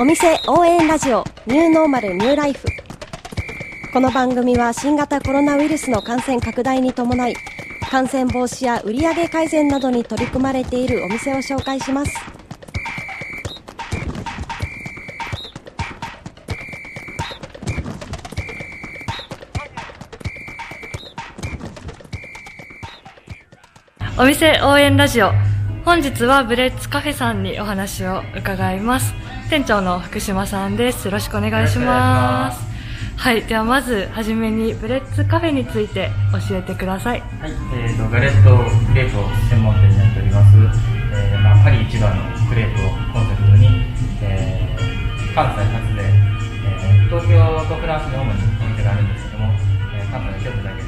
お店応援ラジオニューノーマルニューライフ。この番組は新型コロナウイルスの感染拡大に伴い感染防止や売上改善などに取り組まれているお店を紹介します。お店応援ラジオ。本日はブレッツカフェさんにお話を伺います。店長の福島さんです。よろしくお願いします。はいではまずはじめにブレッツカフェについて教えてください。はい、えーと、ガレットクレープを専門店になっております、えーまあ、パリ一番のクレープをコンセプトに、えー関西初で、えー東京とフランスに主にお店があるんですけども、えー関西の京都だけで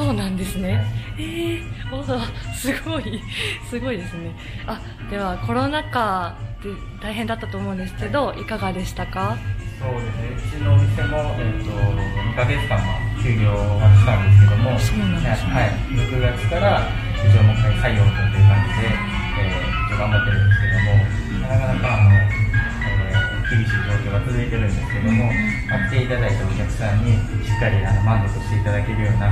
そうなんですね。えー、おーすごい。すごいですね。あではコロナ禍で大変だったと思うんですけどい。かがでしたか？そうですね、うちのお店も、えー、と2ヶ月間は休業はしたんですけども、そうなんですね。はい、6月から一応もう一回採用という感じで、えー一応頑張ってるんですけども、なかなか厳しい状況が続いてるんですけども、まあ来ていただいたお客さんにしっかりあの満足していただけるような、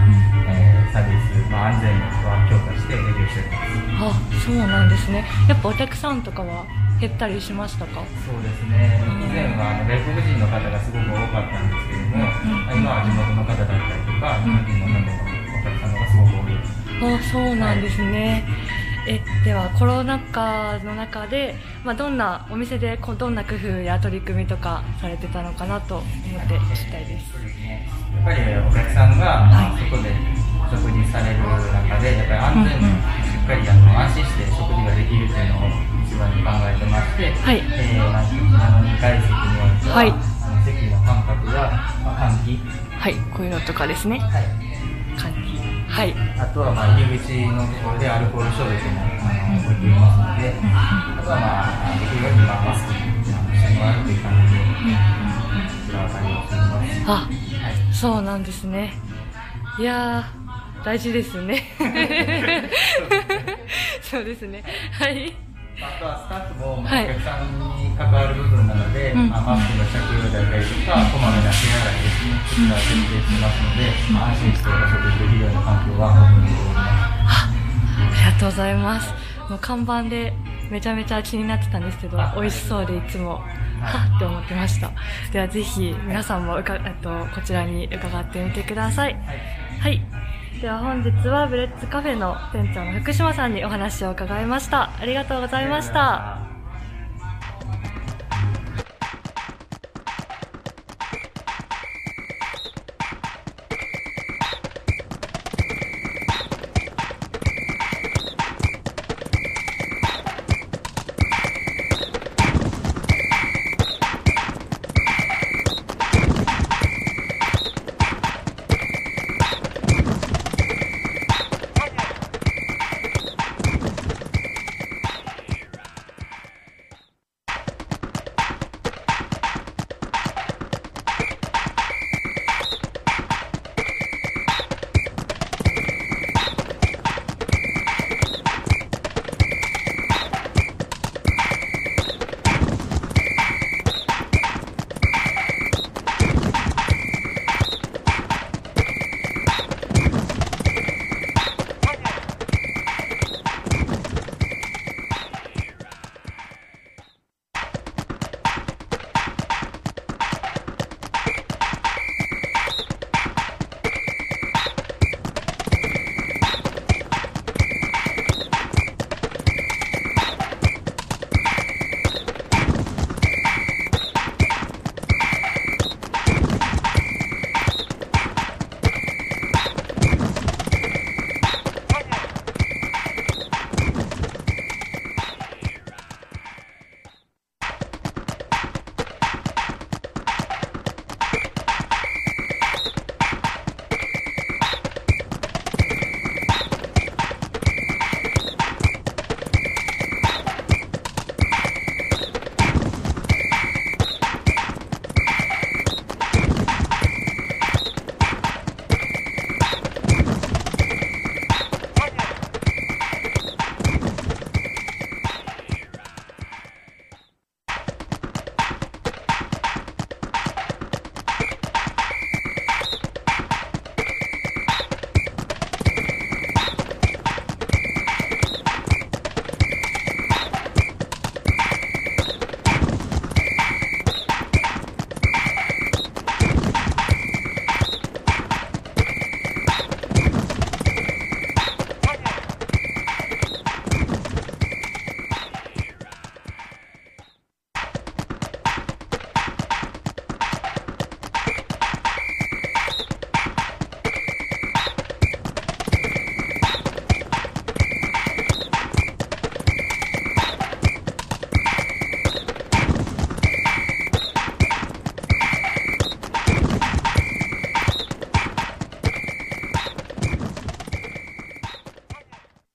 えーサービス、まあ、安全は強化して営業しております。あそうなんですね。やっぱお客さんとかは減ったりしましたか？そうですね、以前はあの外国人の方がすごく多かったんですけれども、まあ今は地元の方だったりとか、日本人の方のお客さんがすごく多い。です。あそうなんですね、えではコロナ禍の中で、まあ、どんなお店でどんな工夫や取り組みとかされてたのかなと思って聞きたいです。やっぱりお客さんが、まあ、外で食事される中で、やっぱり安全にしっかりあの安心して食事ができるというのを一番に考えてまして、はい。えーまあ、こちらの2階席においては、はい。あの席の間隔が、まあ、換気、はい。こういうのとかですね。はい、はい。あとはまあ入り口のところでアルコール消毒も置いていますので、あとはまあできる限りまあマスクしてもらうという感じで、こちらは対応しています。あはいそうなんですね。いやー大事ですね。そうですね。はい。あとはスタッフも、お客さんに関わる部分なので、うん。まあ、マスクの着用だったりとか、こまめな手洗いですね、こちらは徹底してますので、まあ、安心してお食事できるような環境は本当に整ってます。ありがとうございます。もう看板でめちゃめちゃ気になってたんですけどあ、美味しそうでいつも、はっって思ってました。ではぜひ皆さんもうか、えっと、こちらに伺ってみてくださいはい。では本日はブレッツカフェの店長の福島さんにお話を伺いました。ありがとうございました。